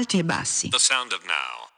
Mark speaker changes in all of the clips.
Speaker 1: alti e bassi.
Speaker 2: The sound of now.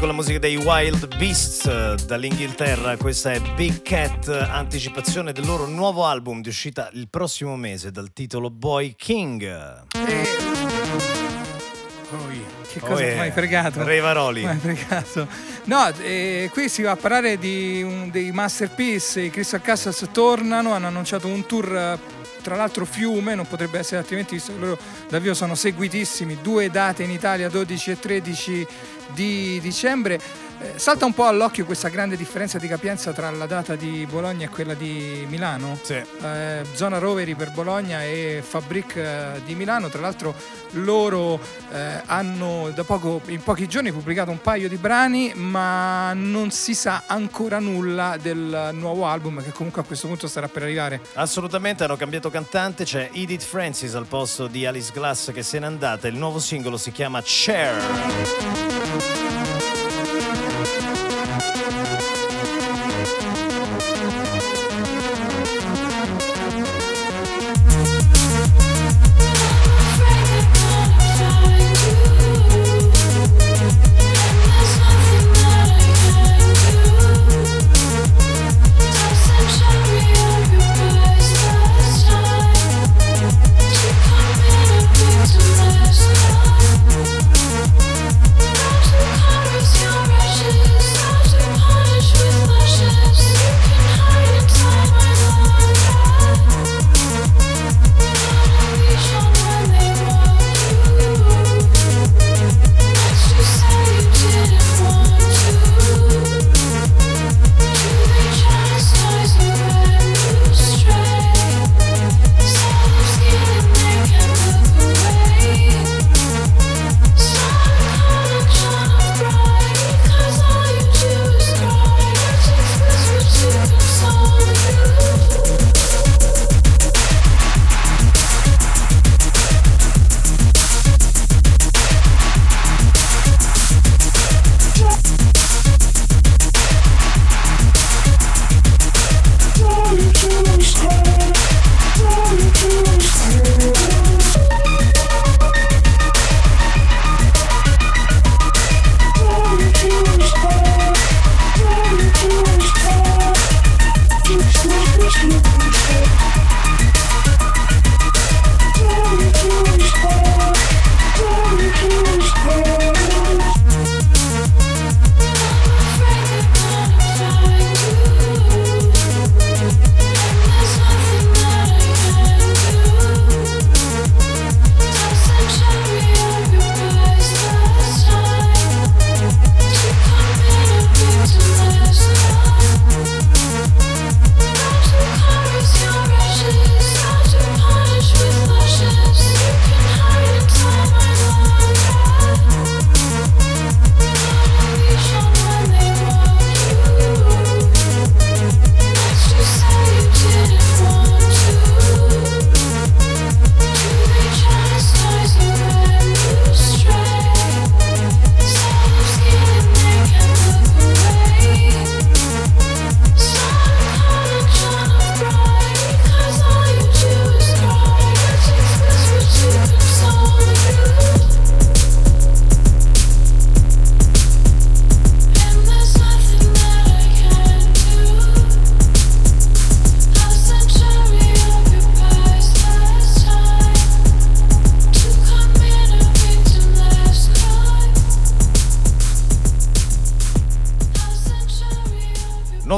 Speaker 3: Con la musica dei Wild Beasts eh, dall'Inghilterra. Questa è Big Cat, anticipazione del loro nuovo album di uscita il prossimo mese dal titolo Boy King.
Speaker 4: Oi, che
Speaker 3: Oh,
Speaker 4: cosa
Speaker 3: yeah.
Speaker 4: mi hai fregato?
Speaker 3: Ray Varoli.
Speaker 4: Mi hai fregato. No, eh, qui si va a parlare di un, dei masterpiece. I Crystal Castles tornano, hanno annunciato un tour. eh, Tra l'altro fiume, non potrebbe essere altrimenti visto che loro da vivo sono seguitissimi, due date in Italia 12 e 13 di dicembre. Eh, salta un po' all'occhio questa grande differenza di capienza tra la data di Bologna e quella di Milano.
Speaker 3: Sì.
Speaker 4: Eh, zona Roveri per Bologna e Fabric eh, di Milano. Tra l'altro loro eh, hanno da poco, in pochi giorni, pubblicato un paio di brani, ma non si sa ancora nulla del nuovo album che comunque a questo punto starà per arrivare.
Speaker 3: Assolutamente hanno cambiato cantante, c'è Edith Francis al posto di Alice Glass che se n'è andata. Il nuovo singolo si chiama Cher.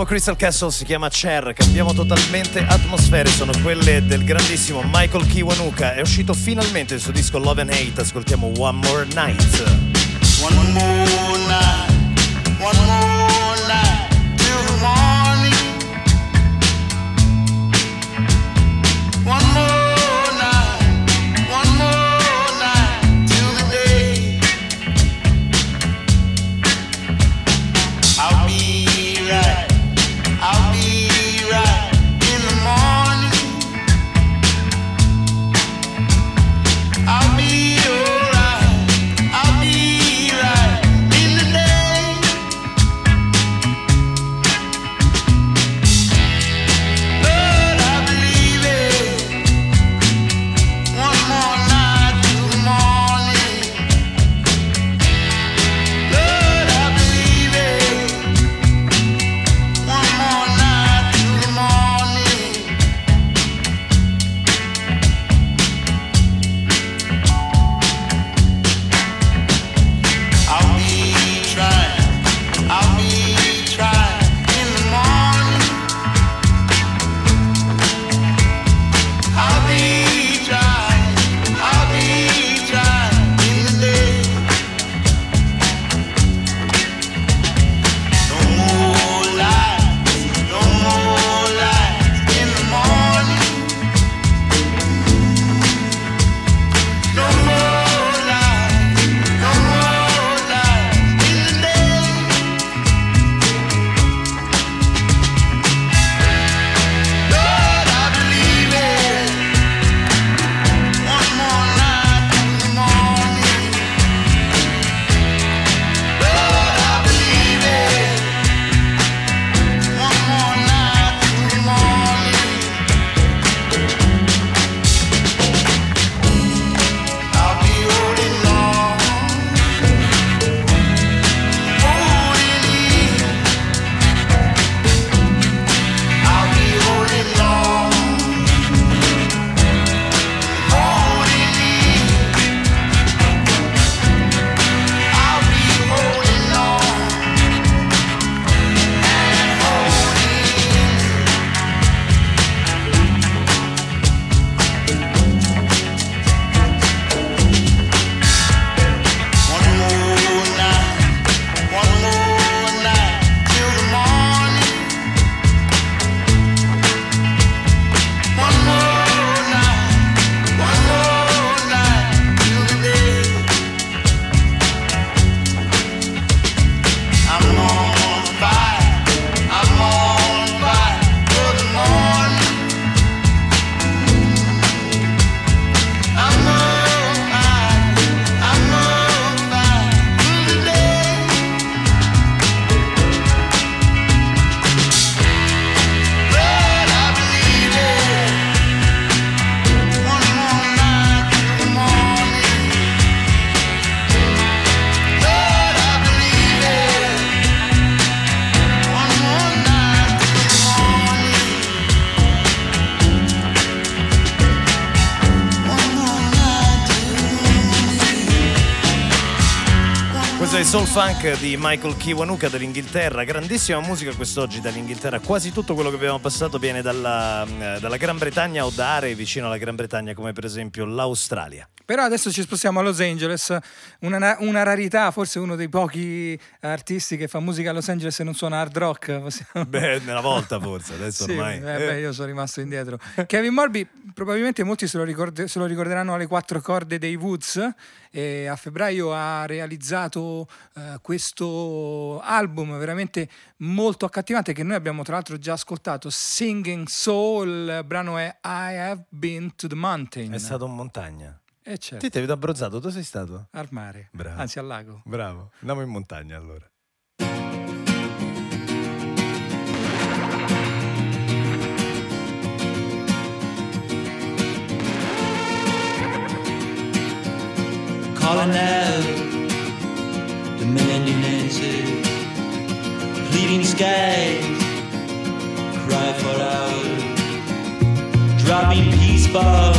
Speaker 5: Nuovo Crystal Castle si chiama Cher, cambiamo totalmente atmosfere, sono quelle del grandissimo Michael Kiwanuka. È uscito finalmente il suo disco Love and Hate, ascoltiamo One More Night.
Speaker 1: One more night, one more
Speaker 5: funk di Michael Kiwanuka dell'Inghilterra, grandissima musica quest'oggi dall'Inghilterra, quasi tutto quello che abbiamo passato viene dalla, eh, dalla Gran Bretagna o da aree vicino alla Gran Bretagna come per esempio l'Australia.
Speaker 4: Però adesso ci spostiamo a Los Angeles, una, una rarità, forse uno dei pochi artisti che fa musica a Los Angeles e non suona hard rock. possiamo-
Speaker 5: Beh, una volta forse, adesso
Speaker 4: Sì,
Speaker 5: ormai...
Speaker 4: eh, beh,
Speaker 5: eh.
Speaker 4: io sono rimasto indietro. Kevin Morby, probabilmente molti se lo, ricord- se lo ricorderanno alle quattro corde dei Woods. E a febbraio ha realizzato eh, questo album veramente molto accattivante che noi abbiamo tra l'altro già ascoltato. Singing Soul, il brano è I Have Been to the Mountain.
Speaker 5: È stato in montagna.
Speaker 4: E certo,
Speaker 5: Ti ti vedo abbronzato, dove sei stato?
Speaker 4: al mare,
Speaker 5: Bravo.
Speaker 4: anzi al lago.
Speaker 5: Bravo, andiamo in montagna allora.
Speaker 6: calling out, demanding answers, pleading skies, cry for hours, dropping peace bombs,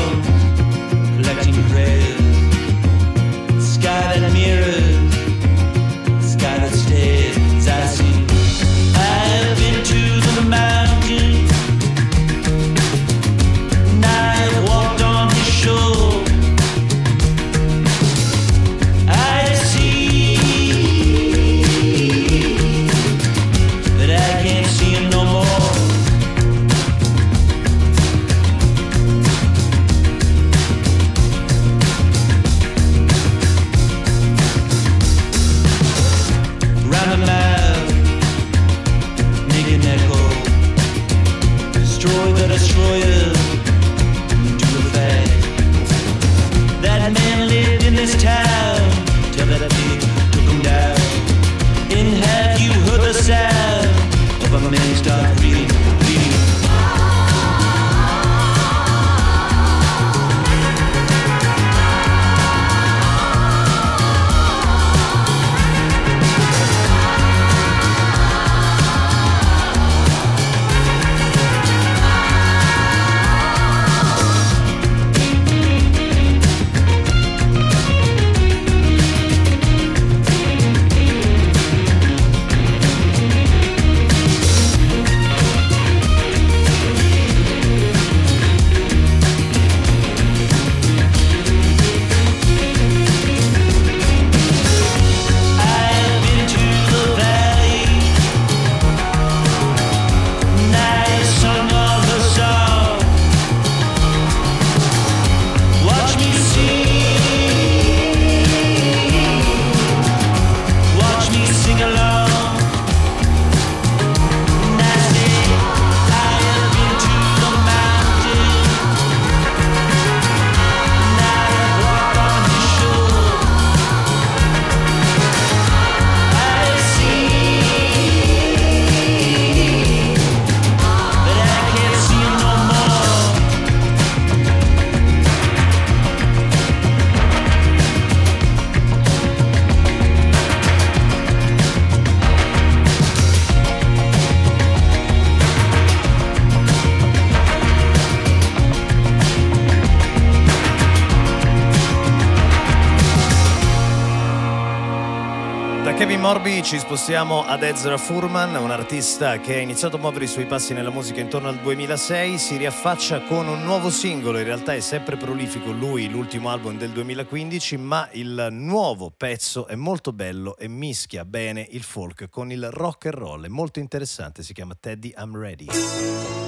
Speaker 3: ci spostiamo ad Ezra Furman, un artista che ha iniziato a muovere i suoi passi nella musica intorno al 2006, si riaffaccia con un nuovo singolo, in realtà è sempre prolifico lui, l'ultimo album del 2015, ma il nuovo pezzo è molto bello e mischia bene il folk con il rock and roll, è molto interessante, si chiama Teddy I'm Ready.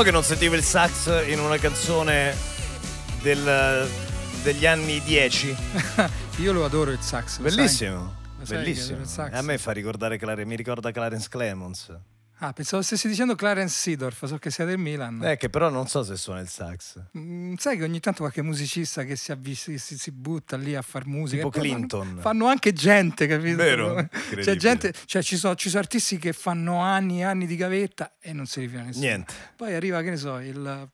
Speaker 3: Po' che non sentivo il sax in una canzone del- degli anni 10.
Speaker 4: Io lo adoro il sax.
Speaker 3: Bellissimo.
Speaker 4: Sai
Speaker 3: Bellissimo. E a me fa ricordare Clar- mi ricorda Clarence Clemons.
Speaker 4: Ah, pensavo stessi dicendo Clarence Seedorf, so che sia del Milan.
Speaker 3: Eh, che però non so se suona il sax.
Speaker 4: Mm, sai che ogni tanto qualche musicista che si, avvis- si, si butta lì a far musica.
Speaker 3: Tipo Clinton.
Speaker 4: Fanno, fanno anche gente, capito?
Speaker 3: Vero?
Speaker 4: C'è
Speaker 3: Incredibile.
Speaker 4: gente, cioè ci sono, ci sono artisti che fanno anni e anni di gavetta e non si rifila nessuno.
Speaker 3: Niente.
Speaker 4: Poi arriva, che ne so, il.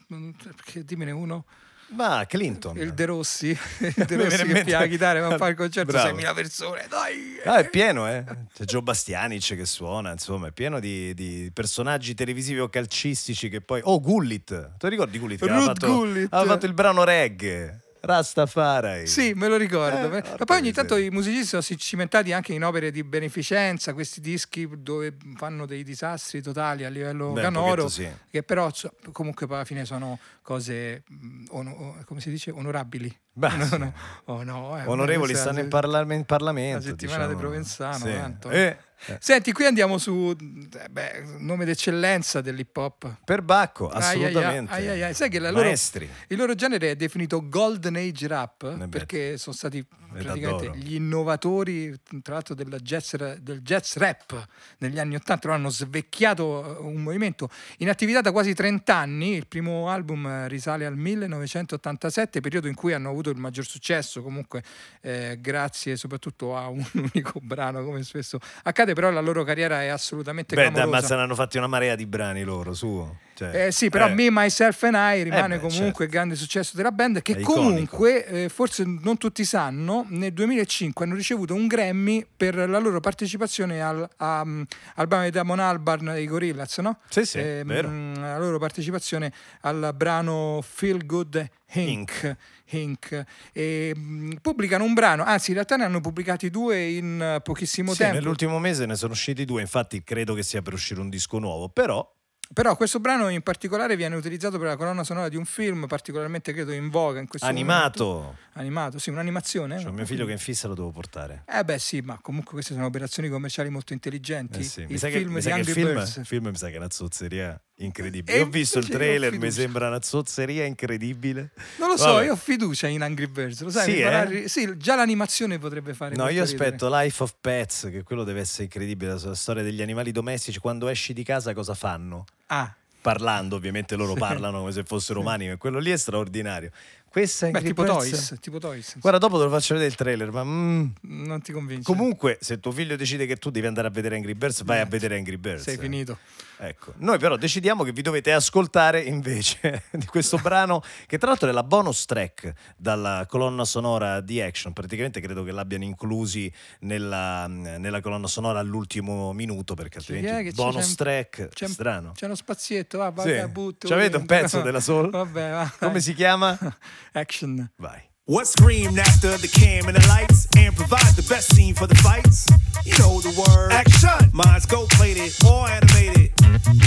Speaker 4: Che, dimmene uno.
Speaker 5: Ma Clinton.
Speaker 4: Il De Rossi, il De Rossi che
Speaker 5: mente-
Speaker 4: la chitarra va a fare il concerto,
Speaker 5: Bravo.
Speaker 4: 6.000 persone, dai!
Speaker 5: Ah, è pieno, eh? C'è Joe Bastianic che suona, insomma, è pieno di, di personaggi televisivi o calcistici che poi... Oh, Gullit! Tu ricordi Gullit?
Speaker 4: Ruth
Speaker 5: fatto,
Speaker 4: Gullit.
Speaker 5: aveva fatto il brano reggae. Rastafari.
Speaker 4: Sì, me lo ricordo.
Speaker 5: Eh,
Speaker 4: Ma poi ogni tanto i musicisti sono cimentati anche in opere di beneficenza, questi dischi dove fanno dei disastri totali a livello
Speaker 5: Beh,
Speaker 4: canoro,
Speaker 5: sì.
Speaker 4: che però comunque alla fine sono cose, ono- come si dice, onorabili. No, no, oh no, eh,
Speaker 5: Onorevoli stanno in, parla- in Parlamento.
Speaker 4: La settimana
Speaker 5: diciamo.
Speaker 4: di Provenzano,
Speaker 5: Sì.
Speaker 4: tanto.
Speaker 5: Eh, eh.
Speaker 4: Senti, qui andiamo su eh, beh, nome d'eccellenza dell'ip hop.
Speaker 5: Per Bacco, assolutamente.
Speaker 4: ai, ai, ai. Sai che loro-. Il loro genere è definito Golden Age Rap
Speaker 5: beh.
Speaker 4: perché sono stati praticamente gli innovatori, tra l'altro, della jazz, del jazz rap negli anni Ottanta. Loro hanno svecchiato eh, un movimento in attività da quasi 30 anni. Il primo album eh, risale al 1987, periodo in cui hanno avuto il maggior successo, comunque eh, grazie soprattutto a un unico brano, come spesso accade, però la loro carriera è assolutamente
Speaker 5: Beh,
Speaker 4: clamorosa.
Speaker 5: ammazza ne hanno fatti una marea di brani loro, su. Cioè,
Speaker 4: Eh sì, però
Speaker 5: eh,
Speaker 4: Me, Myself and I rimane
Speaker 5: beh,
Speaker 4: comunque
Speaker 5: certo.
Speaker 4: il grande successo della band che comunque, eh, forse non tutti sanno, nel 2005 hanno ricevuto un Grammy per la loro partecipazione al, a, mm, al brano di Damon Albarn dei Gorillaz, no?
Speaker 5: Sì, sì,
Speaker 4: Ehm,
Speaker 5: vero.
Speaker 4: La loro partecipazione al brano Feel Good Inc. Inc. E, mm, pubblicano un brano, anzi in realtà ne hanno pubblicati due in eh, pochissimo
Speaker 5: Sì,
Speaker 4: tempo.
Speaker 5: nell'ultimo mese ne sono usciti due, infatti credo che sia per uscire un disco nuovo, però
Speaker 4: Però questo brano in particolare viene utilizzato per la colonna sonora di un film particolarmente credo in voga in questo momento.
Speaker 5: animato.
Speaker 4: Animato, sì, un'animazione.
Speaker 5: C'ho mio figlio che in fissa lo devo portare.
Speaker 4: Eh beh sì, ma comunque queste sono operazioni commerciali molto intelligenti.
Speaker 5: Eh sì,
Speaker 4: Il
Speaker 5: Mi sa che,
Speaker 4: film
Speaker 5: mi
Speaker 4: di
Speaker 5: sa che il film,
Speaker 4: Birds.
Speaker 5: il film mi sa che è una zozzeria incredibile.
Speaker 4: E
Speaker 5: Io ho visto il trailer, mi sembra una zozzeria incredibile.
Speaker 4: Non lo so,
Speaker 5: Vabbè.
Speaker 4: io ho fiducia in Angry Birds, lo sai?
Speaker 5: Sì,
Speaker 4: mi
Speaker 5: eh?
Speaker 4: sì, già l'animazione potrebbe fare
Speaker 5: No, io
Speaker 4: ridere.
Speaker 5: aspetto Life of Pets, che quello deve essere incredibile, la storia degli animali domestici, quando esci di casa cosa fanno?
Speaker 4: Ah,
Speaker 5: Parlando, ovviamente loro parlano come se fossero umani, ma quello lì è straordinario. Questa è
Speaker 4: beh, tipo Toys, tipo Toys.
Speaker 5: Guarda, dopo te lo faccio vedere il trailer, ma mm,
Speaker 4: non ti convince.
Speaker 5: comunque se tuo figlio decide che tu devi andare a vedere Angry Birds, vai a vedere Angry Birds.
Speaker 4: sei finito.
Speaker 5: Ecco, noi però decidiamo che vi dovete ascoltare invece di questo brano che tra l'altro è la bonus track dalla colonna sonora di Action, praticamente credo che l'abbiano inclusi nella, nella colonna sonora all'ultimo minuto perché altrimenti bonus
Speaker 4: C'è-
Speaker 5: track
Speaker 4: C'è,
Speaker 5: strano.
Speaker 4: c'è uno spazietto, va,
Speaker 5: Sì.
Speaker 4: vai, butto.
Speaker 5: Ci avete un pezzo della soul?
Speaker 4: Vabbè, va.
Speaker 5: Come si chiama?
Speaker 4: Action.
Speaker 5: Vai.
Speaker 7: What screamed after the cam and the lights and provide the best scene for the fights? You know the word. Action! Minds go plated, all animated,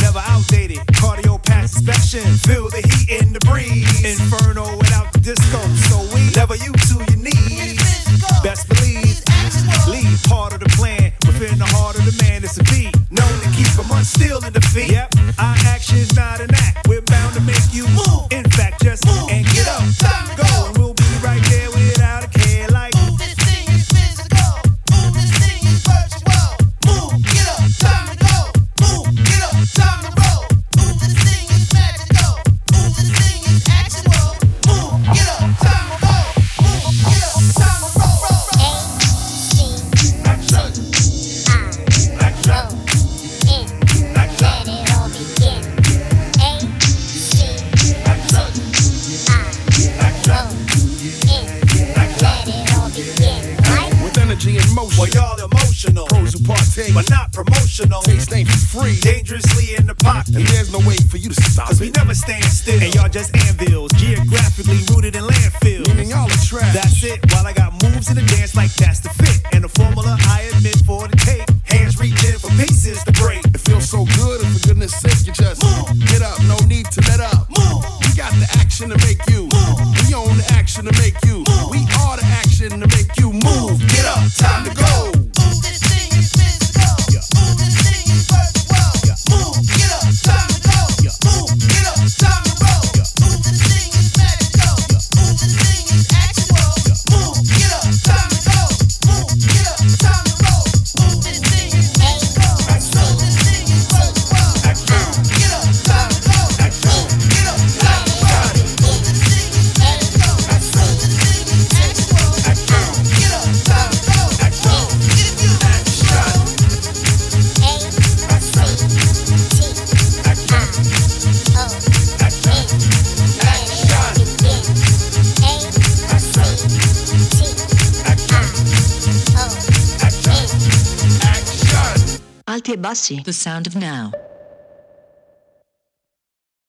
Speaker 7: never outdated. Cardio pass inspection, feel the heat in the breeze. Inferno without the disco, so we never you to
Speaker 8: free.
Speaker 7: Dangerously in the pocket.
Speaker 8: And there's no way for you to stop
Speaker 7: Cause we never stand still. And y'all just anvils,
Speaker 9: alti e bassi.
Speaker 10: The sound of now.